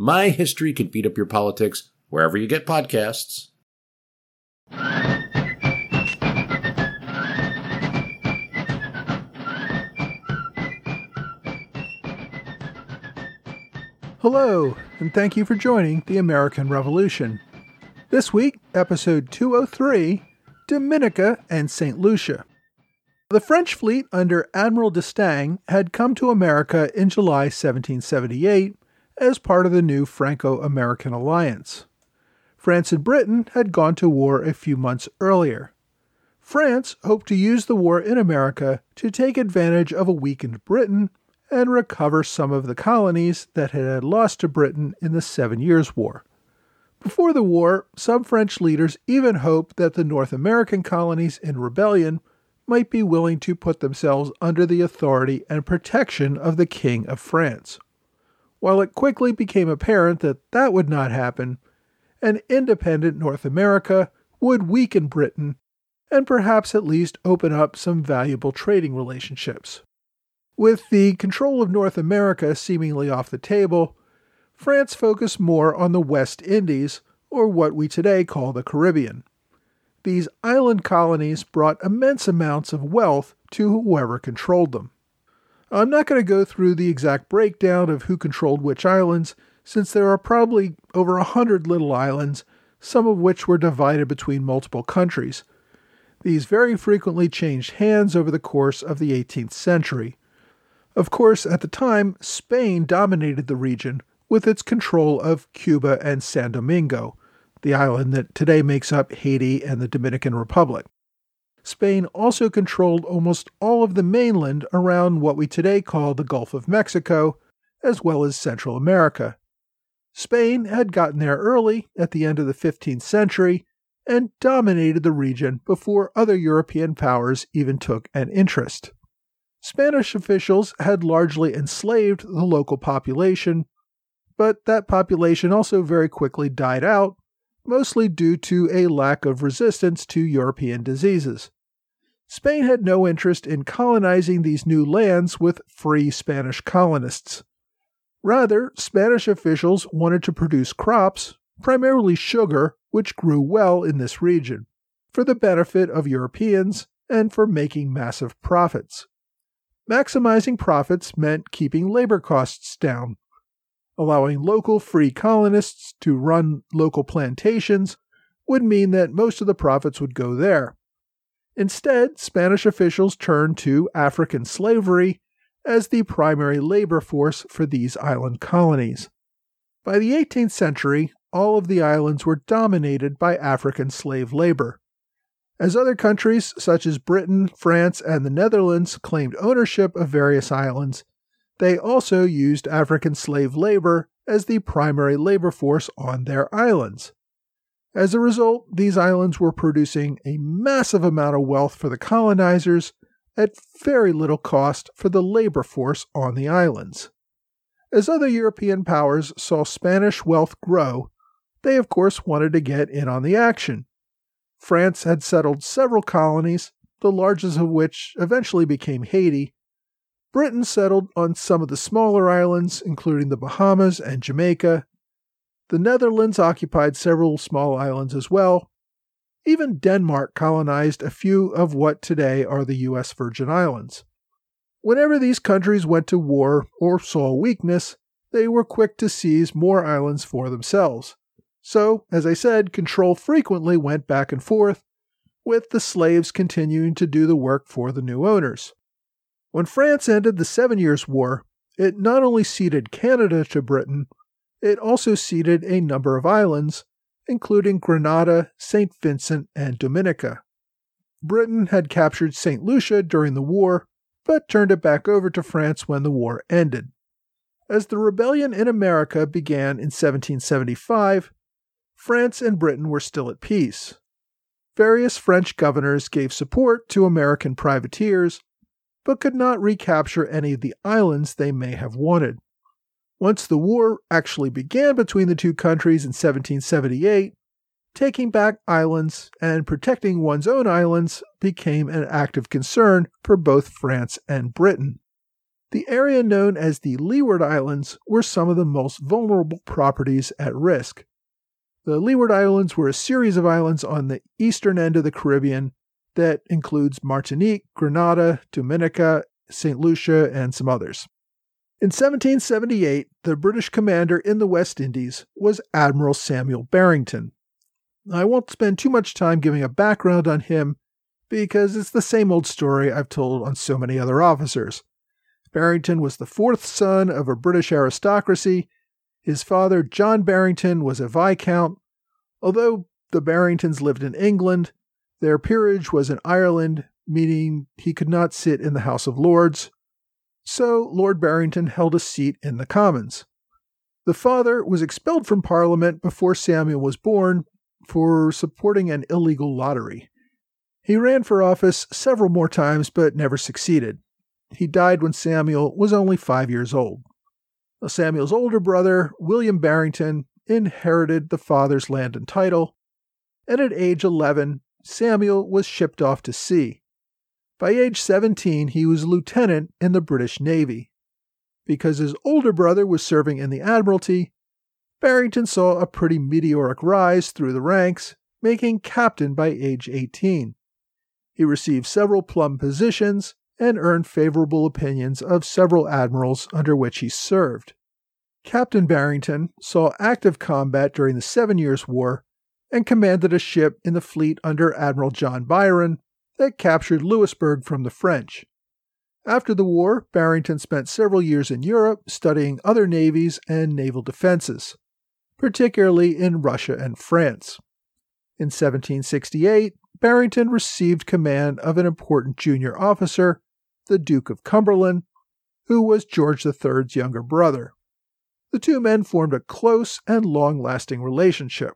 My History Can Beat Up Your Politics wherever you get podcasts. Hello, and thank you for joining the American Revolution. This week, episode 203 Dominica and St. Lucia. The French fleet under Admiral d'Estaing had come to America in July 1778 as part of the new Franco American alliance. France and Britain had gone to war a few months earlier. France hoped to use the war in America to take advantage of a weakened Britain and recover some of the colonies that it had lost to Britain in the Seven Years' War. Before the war, some French leaders even hoped that the North American colonies in rebellion might be willing to put themselves under the authority and protection of the King of France. While it quickly became apparent that that would not happen, an independent North America would weaken Britain and perhaps at least open up some valuable trading relationships. With the control of North America seemingly off the table, France focused more on the West Indies, or what we today call the Caribbean. These island colonies brought immense amounts of wealth to whoever controlled them. I'm not going to go through the exact breakdown of who controlled which islands, since there are probably over a hundred little islands, some of which were divided between multiple countries. These very frequently changed hands over the course of the 18th century. Of course, at the time, Spain dominated the region with its control of Cuba and San Domingo, the island that today makes up Haiti and the Dominican Republic. Spain also controlled almost all of the mainland around what we today call the Gulf of Mexico, as well as Central America. Spain had gotten there early at the end of the 15th century and dominated the region before other European powers even took an interest. Spanish officials had largely enslaved the local population, but that population also very quickly died out, mostly due to a lack of resistance to European diseases. Spain had no interest in colonizing these new lands with free Spanish colonists. Rather, Spanish officials wanted to produce crops, primarily sugar, which grew well in this region, for the benefit of Europeans and for making massive profits. Maximizing profits meant keeping labor costs down. Allowing local free colonists to run local plantations would mean that most of the profits would go there. Instead, Spanish officials turned to African slavery as the primary labor force for these island colonies. By the 18th century, all of the islands were dominated by African slave labor. As other countries such as Britain, France, and the Netherlands claimed ownership of various islands, they also used African slave labor as the primary labor force on their islands. As a result, these islands were producing a massive amount of wealth for the colonizers at very little cost for the labor force on the islands. As other European powers saw Spanish wealth grow, they of course wanted to get in on the action. France had settled several colonies, the largest of which eventually became Haiti. Britain settled on some of the smaller islands, including the Bahamas and Jamaica. The Netherlands occupied several small islands as well. Even Denmark colonized a few of what today are the U.S. Virgin Islands. Whenever these countries went to war or saw weakness, they were quick to seize more islands for themselves. So, as I said, control frequently went back and forth, with the slaves continuing to do the work for the new owners. When France ended the Seven Years' War, it not only ceded Canada to Britain, it also ceded a number of islands, including Grenada, St. Vincent, and Dominica. Britain had captured St. Lucia during the war, but turned it back over to France when the war ended. As the rebellion in America began in 1775, France and Britain were still at peace. Various French governors gave support to American privateers, but could not recapture any of the islands they may have wanted. Once the war actually began between the two countries in 1778, taking back islands and protecting one's own islands became an active concern for both France and Britain. The area known as the Leeward Islands were some of the most vulnerable properties at risk. The Leeward Islands were a series of islands on the eastern end of the Caribbean that includes Martinique, Grenada, Dominica, St. Lucia, and some others. In 1778, the British commander in the West Indies was Admiral Samuel Barrington. I won't spend too much time giving a background on him because it's the same old story I've told on so many other officers. Barrington was the fourth son of a British aristocracy. His father, John Barrington, was a Viscount. Although the Barringtons lived in England, their peerage was in Ireland, meaning he could not sit in the House of Lords. So Lord Barrington held a seat in the Commons. The father was expelled from Parliament before Samuel was born for supporting an illegal lottery. He ran for office several more times but never succeeded. He died when Samuel was only five years old. Samuel's older brother, William Barrington, inherited the father's land and title, and at age 11, Samuel was shipped off to sea. By age 17, he was a lieutenant in the British Navy. Because his older brother was serving in the Admiralty, Barrington saw a pretty meteoric rise through the ranks, making captain by age 18. He received several plum positions and earned favorable opinions of several admirals under which he served. Captain Barrington saw active combat during the Seven Years' War and commanded a ship in the fleet under Admiral John Byron that captured Louisbourg from the French. After the war, Barrington spent several years in Europe studying other navies and naval defenses particularly in Russia and France. In 1768, Barrington received command of an important junior officer, the Duke of Cumberland, who was George III's younger brother. The two men formed a close and long lasting relationship.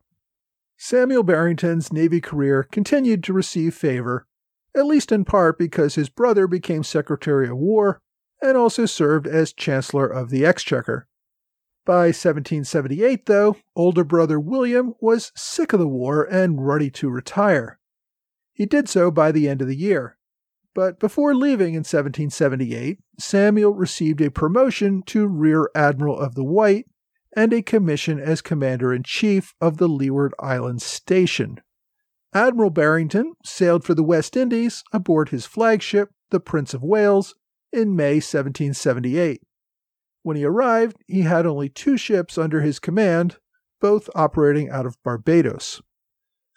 Samuel Barrington's Navy career continued to receive favor, at least in part because his brother became Secretary of War and also served as Chancellor of the Exchequer. By 1778, though, older brother William was sick of the war and ready to retire. He did so by the end of the year. But before leaving in 1778, Samuel received a promotion to Rear Admiral of the White and a commission as Commander in Chief of the Leeward Islands Station. Admiral Barrington sailed for the West Indies aboard his flagship, the Prince of Wales, in May 1778. When he arrived, he had only two ships under his command, both operating out of Barbados.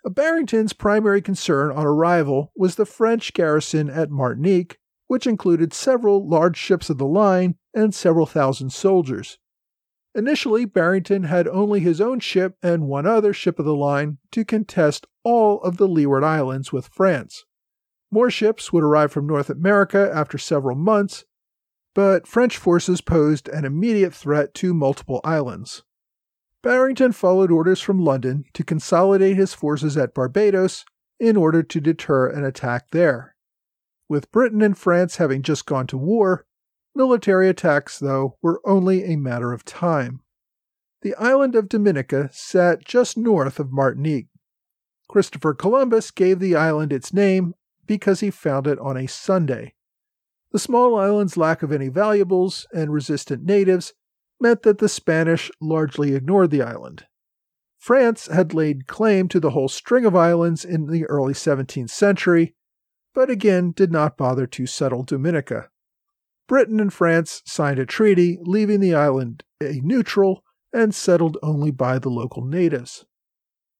Barrington's primary concern on arrival was the French garrison at Martinique, which included several large ships of the line and several thousand soldiers. Initially, Barrington had only his own ship and one other ship of the line to contest all of the Leeward Islands with France. More ships would arrive from North America after several months, but French forces posed an immediate threat to multiple islands. Barrington followed orders from London to consolidate his forces at Barbados in order to deter an attack there. With Britain and France having just gone to war, military attacks, though, were only a matter of time. The island of Dominica sat just north of Martinique. Christopher Columbus gave the island its name because he found it on a Sunday. The small island's lack of any valuables and resistant natives meant that the Spanish largely ignored the island. France had laid claim to the whole string of islands in the early 17th century, but again did not bother to settle Dominica. Britain and France signed a treaty leaving the island a neutral and settled only by the local natives.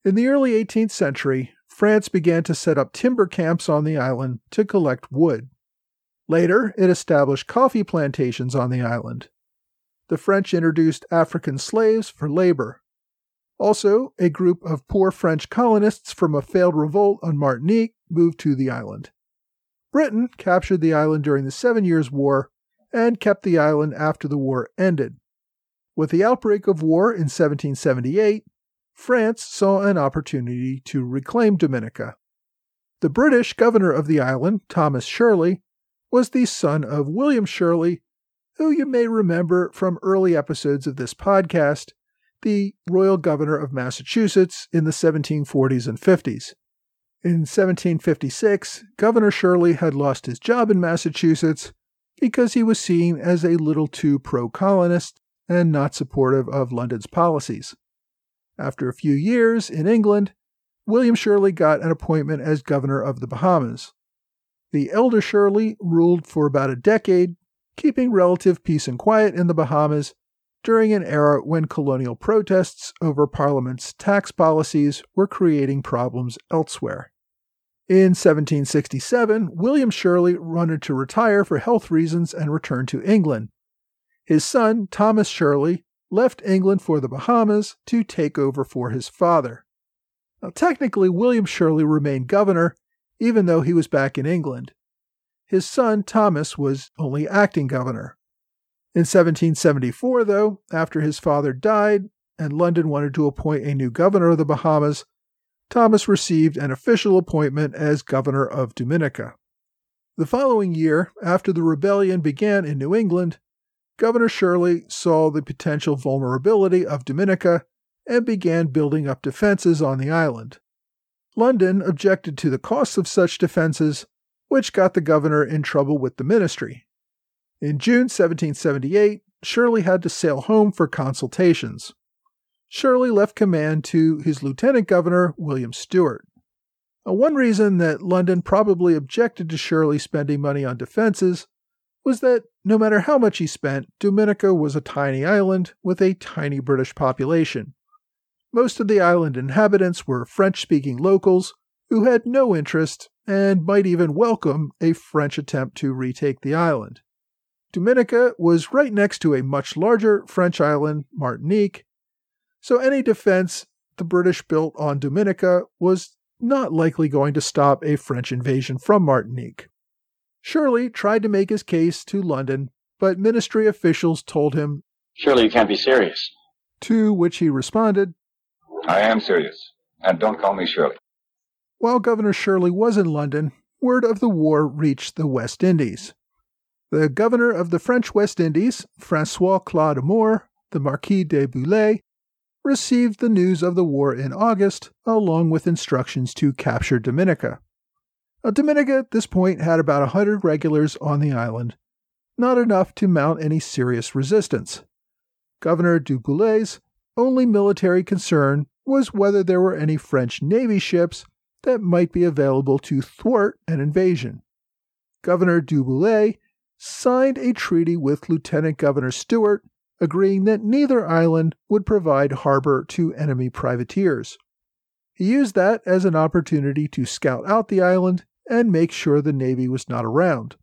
In the early 18th century, France began to set up timber camps on the island to collect wood. Later, it established coffee plantations on the island. The French introduced African slaves for labor. Also, a group of poor French colonists from a failed revolt on Martinique moved to the island. Britain captured the island during the Seven Years' War and kept the island after the war ended. With the outbreak of war in 1778, France saw an opportunity to reclaim Dominica. The British governor of the island, Thomas Shirley, was the son of William Shirley, who you may remember from early episodes of this podcast, the royal governor of Massachusetts in the 1740s and 50s. In 1756, Governor Shirley had lost his job in Massachusetts because he was seen as a little too pro colonist and not supportive of London's policies. After a few years in England, William Shirley got an appointment as governor of the Bahamas. The elder Shirley ruled for about a decade, keeping relative peace and quiet in the Bahamas during an era when colonial protests over Parliament's tax policies were creating problems elsewhere. In 1767, William Shirley wanted to retire for health reasons and return to England. His son, Thomas Shirley, left England for the Bahamas to take over for his father. Now, technically, William Shirley remained governor, even though he was back in England. His son, Thomas, was only acting governor. In 1774, though, after his father died and London wanted to appoint a new governor of the Bahamas, Thomas received an official appointment as governor of Dominica. The following year, after the rebellion began in New England, Governor Shirley saw the potential vulnerability of Dominica and began building up defenses on the island. London objected to the costs of such defenses, which got the governor in trouble with the ministry. In June 1778, Shirley had to sail home for consultations. Shirley left command to his lieutenant governor, William Stewart. Now, one reason that London probably objected to Shirley spending money on defenses was that no matter how much he spent, Dominica was a tiny island with a tiny British population. Most of the island inhabitants were French speaking locals who had no interest and might even welcome a French attempt to retake the island. Dominica was right next to a much larger French island, Martinique, so any defense the British built on Dominica was not likely going to stop a French invasion from Martinique. Shirley tried to make his case to London, but ministry officials told him, Surely you can't be serious. To which he responded, I am serious, and don't call me Shirley. While Governor Shirley was in London, word of the war reached the West Indies. The governor of the French West Indies, Francois Claude Amour, the Marquis de Bouillé, received the news of the war in August, along with instructions to capture Dominica. Now, Dominica at this point had about a hundred regulars on the island, not enough to mount any serious resistance. Governor du Bouillé's only military concern was whether there were any French Navy ships that might be available to thwart an invasion. Governor du Bouillé signed a treaty with Lieutenant Governor Stewart, agreeing that neither island would provide harbor to enemy privateers. He used that as an opportunity to scout out the island and make sure the Navy was not around.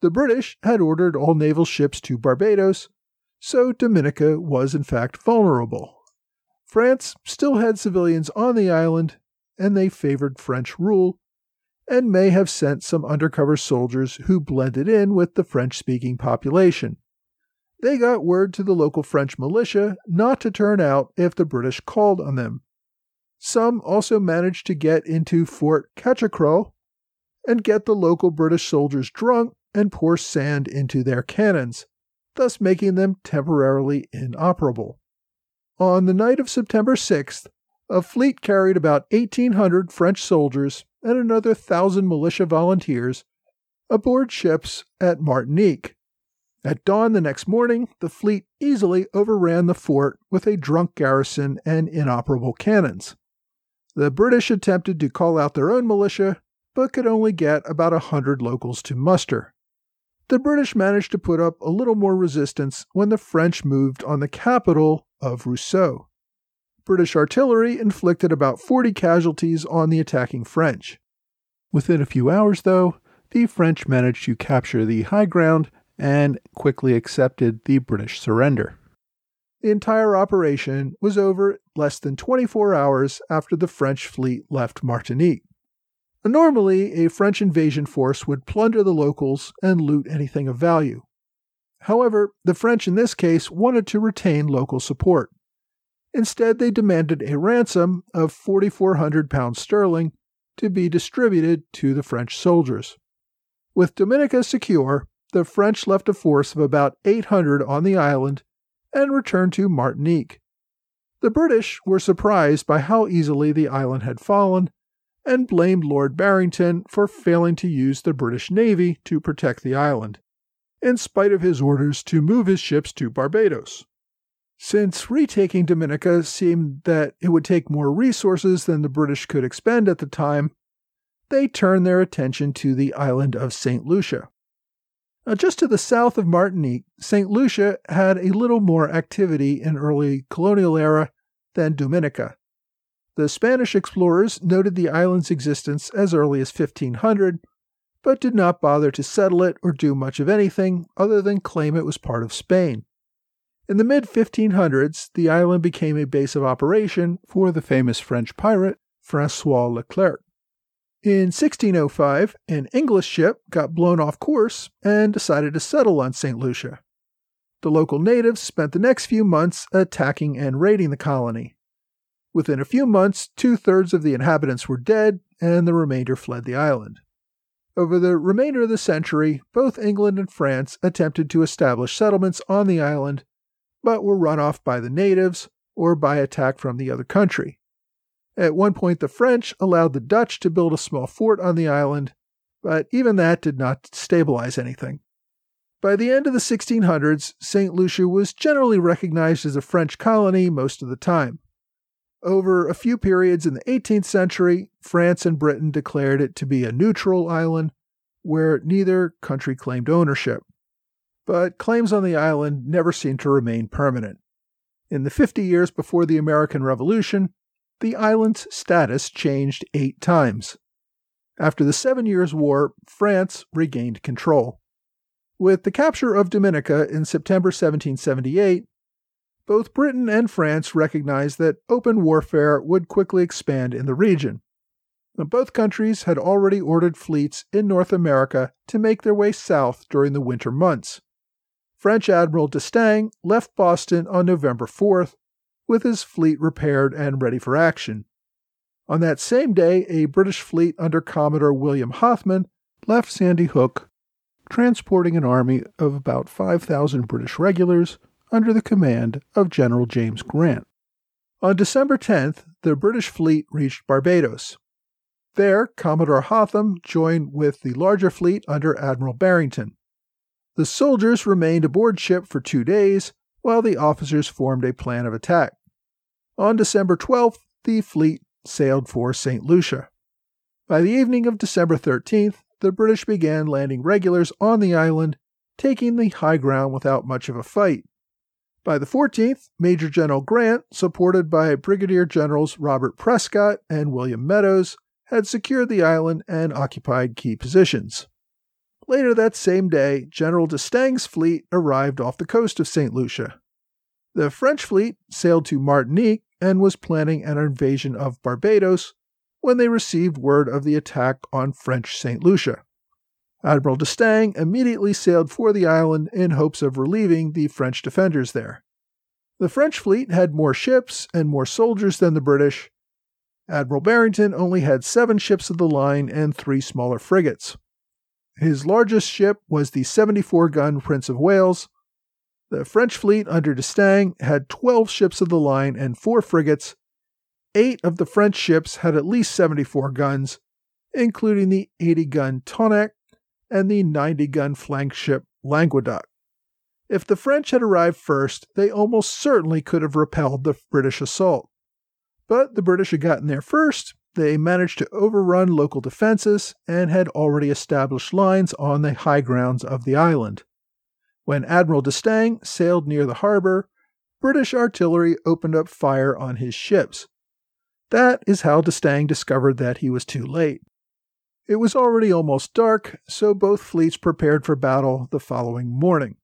The British had ordered all naval ships to Barbados, so Dominica was in fact vulnerable. France still had civilians on the island, and they favored French rule, and may have sent some undercover soldiers who blended in with the French speaking population. They got word to the local French militia not to turn out if the British called on them. Some also managed to get into Fort Cachacrou, and get the local British soldiers drunk and pour sand into their cannons, thus making them temporarily inoperable. On the night of September 6th, a fleet carried about 1,800 French soldiers and another thousand militia volunteers aboard ships at Martinique. At dawn the next morning, the fleet easily overran the fort with a drunk garrison and inoperable cannons. The British attempted to call out their own militia, but could only get about a hundred locals to muster. The British managed to put up a little more resistance when the French moved on the capital of Roseau. British artillery inflicted about 40 casualties on the attacking French. Within a few hours, though, the French managed to capture the high ground and quickly accepted the British surrender. The entire operation was over less than 24 hours after the French fleet left Martinique. Normally, a French invasion force would plunder the locals and loot anything of value. However, the French in this case wanted to retain local support. Instead, they demanded a ransom of 4,400 pounds sterling to be distributed to the French soldiers. With Dominica secure, the French left a force of about 800 on the island and returned to Martinique. The British were surprised by how easily the island had fallen and blamed Lord Barrington for failing to use the British Navy to protect the island, in spite of his orders to move his ships to Barbados. Since retaking Dominica seemed that it would take more resources than the British could expend at the time, they turned their attention to the island of St. Lucia. Now, just to the south of Martinique, St. Lucia had a little more activity in early colonial era than Dominica. The Spanish explorers noted the island's existence as early as 1500, but did not bother to settle it or do much of anything other than claim it was part of Spain. In the mid 1500s, the island became a base of operation for the famous French pirate Francois Leclerc. In 1605, an English ship got blown off course and decided to settle on St. Lucia. The local natives spent the next few months attacking and raiding the colony. Within a few months, two thirds of the inhabitants were dead, and the remainder fled the island. Over the remainder of the century, both England and France attempted to establish settlements on the island, but were run off by the natives or by attack from the other country. At one point, the French allowed the Dutch to build a small fort on the island, but even that did not stabilize anything. By the end of the 1600s, St. Lucia was generally recognized as a French colony most of the time. Over a few periods in the 18th century, France and Britain declared it to be a neutral island where neither country claimed ownership. But claims on the island never seemed to remain permanent. In the 50 years before the American Revolution, the island's status changed eight times. After the Seven Years' War, France regained control. With the capture of Dominica in September 1778, both Britain and France recognized that open warfare would quickly expand in the region. Both countries had already ordered fleets in North America to make their way south during the winter months. French Admiral d'Estaing left Boston on November 4th with his fleet repaired and ready for action. On that same day, a British fleet under Commodore William Hotham left Sandy Hook, transporting an army of about 5,000 British regulars under the command of General James Grant. On December 10th, the British fleet reached Barbados. There, Commodore Hotham joined with the larger fleet under Admiral Barrington. The soldiers remained aboard ship for two days while the officers formed a plan of attack. On December 12th, the fleet sailed for St. Lucia. By the evening of December 13th, the British began landing regulars on the island, taking the high ground without much of a fight. By the 14th, Major General Grant, supported by Brigadier Generals Robert Prescott and William Medows, had secured the island and occupied key positions. Later that same day, General d'Estaing's fleet arrived off the coast of St. Lucia. The French fleet sailed to Martinique and was planning an invasion of Barbados when they received word of the attack on French St. Lucia. Admiral d'Estaing immediately sailed for the island in hopes of relieving the French defenders there. The French fleet had more ships and more soldiers than the British. Admiral Barrington only had seven ships of the line and three smaller frigates. His largest ship was the 74 gun Prince of Wales. The French fleet under d'Estaing had 12 ships of the line and four frigates. Eight of the French ships had at least 74 guns, including the 80 gun Tonnerre and the 90 gun flagship Languedoc. If the French had arrived first, they almost certainly could have repelled the British assault. But the British had gotten there first, they managed to overrun local defenses, and had already established lines on the high grounds of the island. When Admiral d'Estaing sailed near the harbor, British artillery opened up fire on his ships. That is how d'Estaing discovered that he was too late. It was already almost dark, so both fleets prepared for battle the following morning.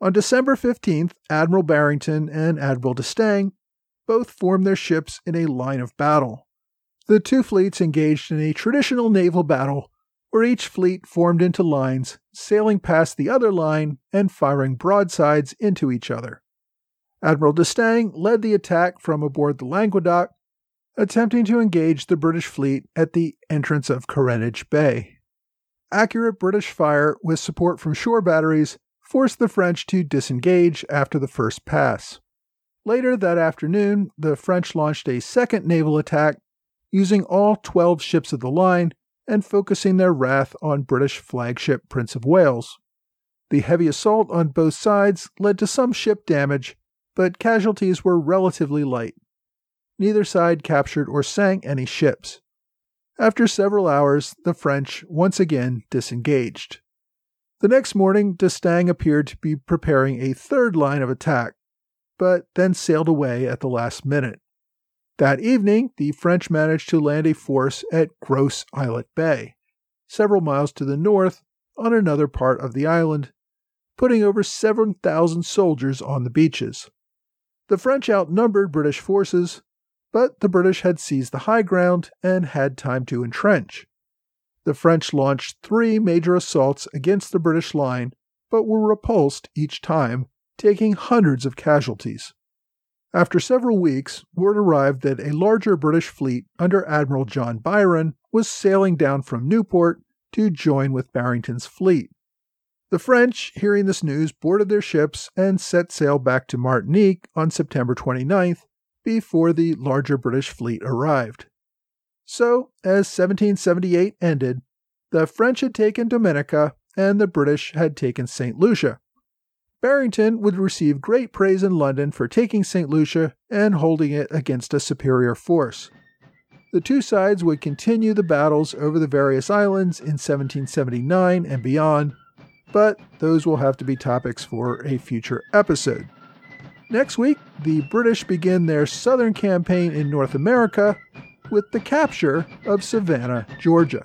On December 15th, Admiral Barrington and Admiral d'Estaing both formed their ships in a line of battle. The two fleets engaged in a traditional naval battle where each fleet formed into lines, sailing past the other line and firing broadsides into each other. Admiral d'Estaing led the attack from aboard the Languedoc, attempting to engage the British fleet at the entrance of Carenage Bay. Accurate British fire with support from shore batteries forced the French to disengage after the first pass. Later that afternoon, the French launched a second naval attack using all 12 ships of the line and focusing their wrath on British flagship Prince of Wales. The heavy assault on both sides led to some ship damage, but casualties were relatively light. Neither side captured or sank any ships. After several hours, the French once again disengaged. The next morning, d'Estaing appeared to be preparing a third line of attack, but then sailed away at the last minute. That evening, the French managed to land a force at Gros Islet Bay, several miles to the north on another part of the island, putting over 7,000 soldiers on the beaches. The French outnumbered British forces, but the British had seized the high ground and had time to entrench. The French launched three major assaults against the British line, but were repulsed each time, taking hundreds of casualties. After several weeks, word arrived that a larger British fleet under Admiral John Byron was sailing down from Newport to join with Barrington's fleet. The French, hearing this news, boarded their ships and set sail back to Martinique on September 29th before the larger British fleet arrived. So, as 1778 ended, the French had taken Dominica and the British had taken St. Lucia. Barrington would receive great praise in London for taking St. Lucia and holding it against a superior force. The two sides would continue the battles over the various islands in 1779 and beyond, but those will have to be topics for a future episode. Next week, the British begin their southern campaign in North America with the capture of Savannah, Georgia.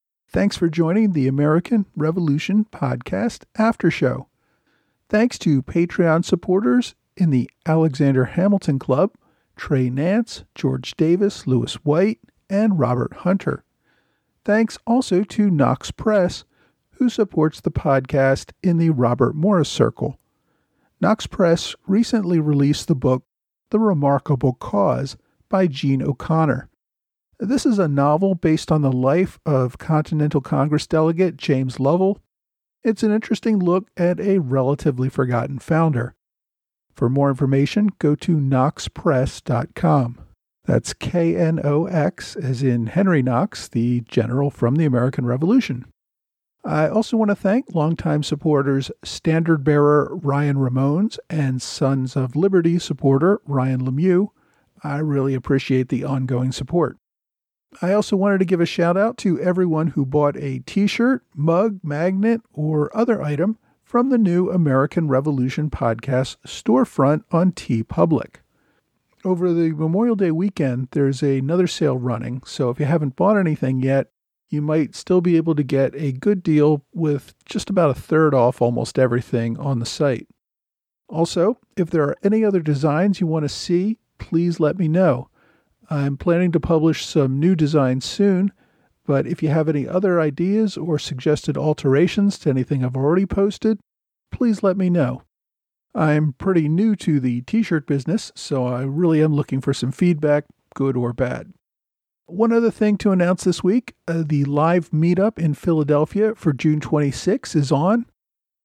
thanks for joining the American Revolution Podcast After Show. Thanks to Patreon supporters in the Alexander Hamilton Club, Trey Nance, George Davis, Lewis White, and Robert Hunter. Thanks also to Knox Press, who supports the podcast in the Robert Morris Circle. Knox Press recently released the book The Remarkable Cause by Jean O'Connor. This is a novel based on the life of Continental Congress delegate James Lovell. It's an interesting look at a relatively forgotten founder. For more information, go to knoxpress.com. That's K N O X, as in Henry Knox, the general from the American Revolution. I also want to thank longtime supporters Standard Bearer Ryan Ramones and Sons of Liberty supporter Ryan Lemieux. I really appreciate the ongoing support. I also wanted to give a shout out to everyone who bought a t shirt, mug, magnet, or other item from the new American Revolution podcast storefront on TeePublic over the Memorial Day weekend, there's another sale running. So if you haven't bought anything yet, you might still be able to get a good deal with just about a third off almost everything on the site. Also, if there are any other designs you want to see, please let me know. I'm planning to publish some new designs soon, but if you have any other ideas or suggested alterations to anything I've already posted, please let me know. I'm pretty new to the t shirt business, so I really am looking for some feedback, good or bad. One other thing to announce this week uh, the live meetup in Philadelphia for June 26 is on.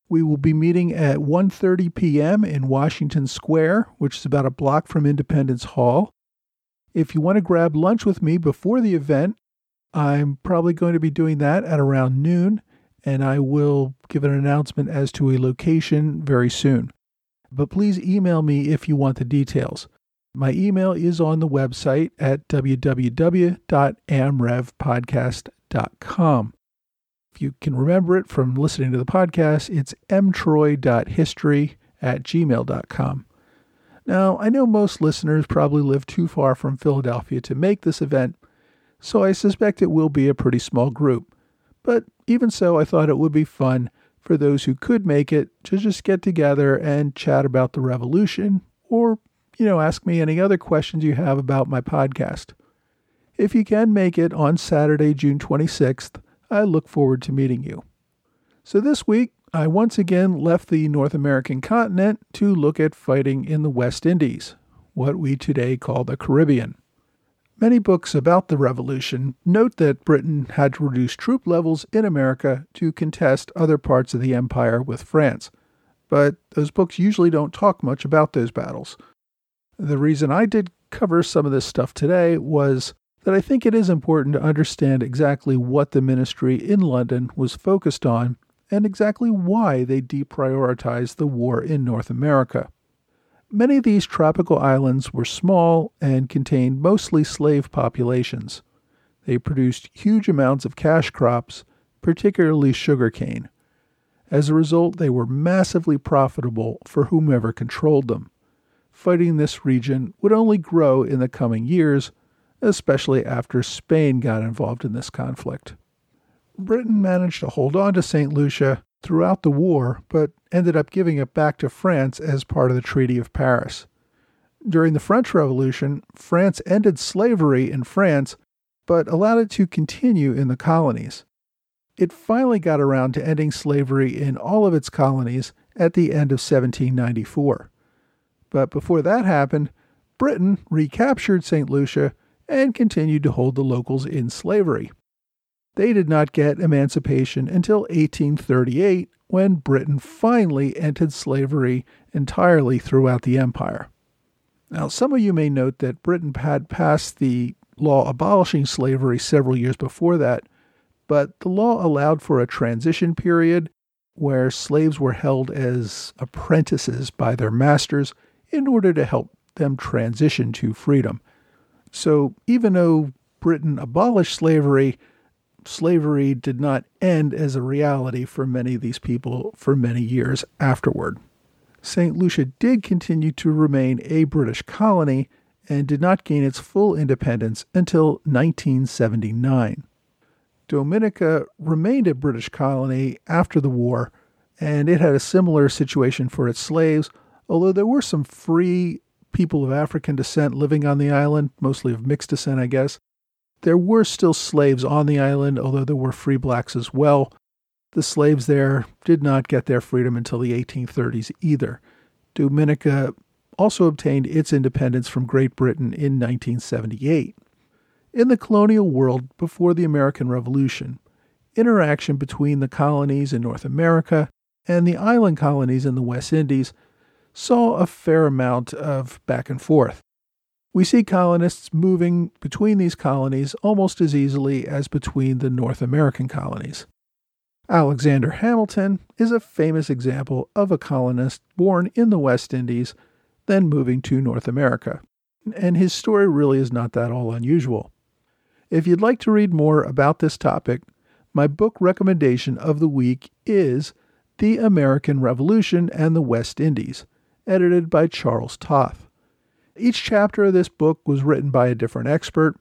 We will be meeting at 1:30 p.m. in Washington Square, which is about a block from Independence Hall. If you want to grab lunch with me before the event, I'm probably going to be doing that at around noon, and I will give an announcement as to a location very soon. But please email me if you want the details. My email is on the website at www.amrevpodcast.com. If you can remember it from listening to the podcast, it's mtroy.history at gmail.com. Now, I know most listeners probably live too far from Philadelphia to make this event, so I suspect it will be a pretty small group. But even so, I thought it would be fun for those who could make it to just get together and chat about the revolution or you know, ask me any other questions you have about my podcast. If you can make it on Saturday, June 26th, I look forward to meeting you. So this week, I once again left the North American continent to look at fighting in the West Indies, what we today call the Caribbean. Many books about the Revolution note that Britain had to reduce troop levels in America to contest other parts of the empire with France, but those books usually don't talk much about those battles. The reason I did cover some of this stuff today was that I think it is important to understand exactly what the ministry in London was focused on and exactly why they deprioritized the war in North America. Many of these tropical islands were small and contained mostly slave populations. They produced huge amounts of cash crops, particularly sugarcane. As a result, they were massively profitable for whomever controlled them fighting this region would only grow in the coming years, especially after Spain got involved in this conflict. Britain managed to hold on to St. Lucia throughout the war, but ended up giving it back to France as part of the Treaty of Paris. During the French Revolution, France ended slavery in France, but allowed it to continue in the colonies. It finally got around to ending slavery in all of its colonies at the end of 1794. But before that happened, Britain recaptured St. Lucia and continued to hold the locals in slavery. They did not get emancipation until 1838 when Britain finally ended slavery entirely throughout the empire. Now, some of you may note that Britain had passed the law abolishing slavery several years before that, but the law allowed for a transition period where slaves were held as apprentices by their masters in order to help them transition to freedom. So even though Britain abolished slavery, slavery did not end as a reality for many of these people for many years afterward. St. Lucia did continue to remain a British colony and did not gain its full independence until 1979. Dominica remained a British colony after the war, and it had a similar situation for its slaves, although there were some free people of African descent living on the island, mostly of mixed descent, I guess. There were still slaves on the island, although there were free blacks as well. The slaves there did not get their freedom until the 1830s either. Dominica also obtained its independence from Great Britain in 1978. In the colonial world before the American Revolution, interaction between the colonies in North America and the island colonies in the West Indies saw a fair amount of back and forth. We see colonists moving between these colonies almost as easily as between the North American colonies. Alexander Hamilton is a famous example of a colonist born in the West Indies, then moving to North America. And his story really is not that all unusual. If you'd like to read more about this topic, my book recommendation of the week is The American Revolution and the West Indies edited by Charles Toth. Each chapter of this book was written by a different expert.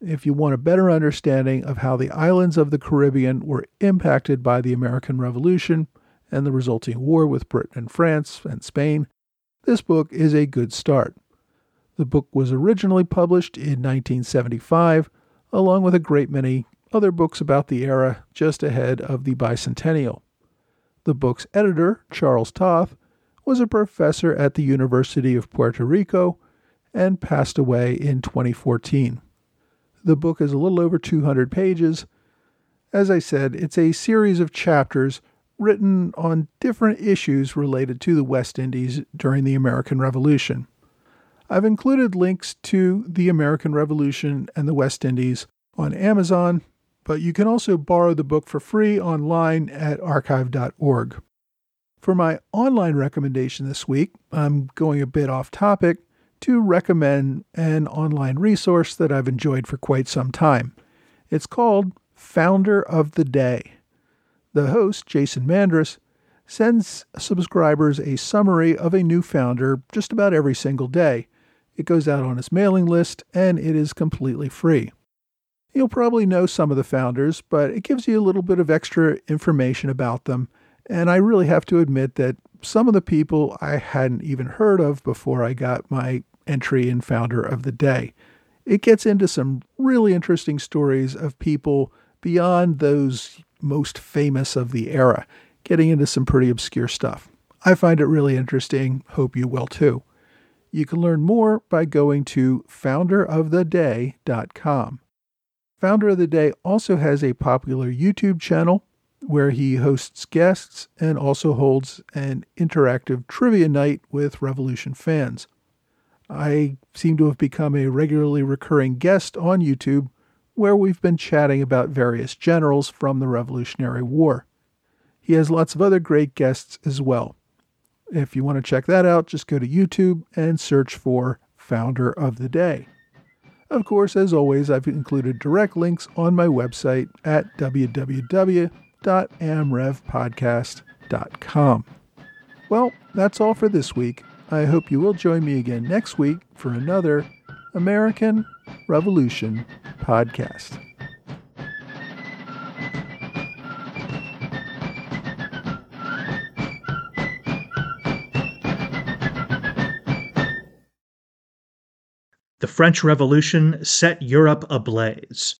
If you want a better understanding of how the islands of the Caribbean were impacted by the American Revolution and the resulting war with Britain and France and Spain, this book is a good start. The book was originally published in 1975, along with a great many other books about the era just ahead of the bicentennial. The book's editor, Charles Toth, was a professor at the University of Puerto Rico and passed away in 2014. The book is a little over 200 pages. As I said, it's a series of chapters written on different issues related to the West Indies during the American Revolution. I've included links to the American Revolution and the West Indies on Amazon, but you can also borrow the book for free online at archive.org. For my online recommendation this week, I'm going a bit off topic to recommend an online resource that I've enjoyed for quite some time. It's called Founder of the Day. The host, Jason Mandris, sends subscribers a summary of a new founder just about every single day. It goes out on his mailing list and it is completely free. You'll probably know some of the founders, but it gives you a little bit of extra information about them. And I really have to admit that some of the people I hadn't even heard of before I got my entry in Founder of the Day. It gets into some really interesting stories of people beyond those most famous of the era, getting into some pretty obscure stuff. I find it really interesting. Hope you will too. You can learn more by going to founderoftheday.com. Founder of the Day also has a popular YouTube channel where he hosts guests and also holds an interactive trivia night with Revolution fans. I seem to have become a regularly recurring guest on YouTube where we've been chatting about various generals from the Revolutionary War. He has lots of other great guests as well. If you want to check that out, just go to YouTube and search for Founder of the Day. Of course, as always, I've included direct links on my website at www.amrevpodcast.com. Well, that's all for this week. I hope you will join me again next week for another American Revolution podcast. The French Revolution set Europe ablaze.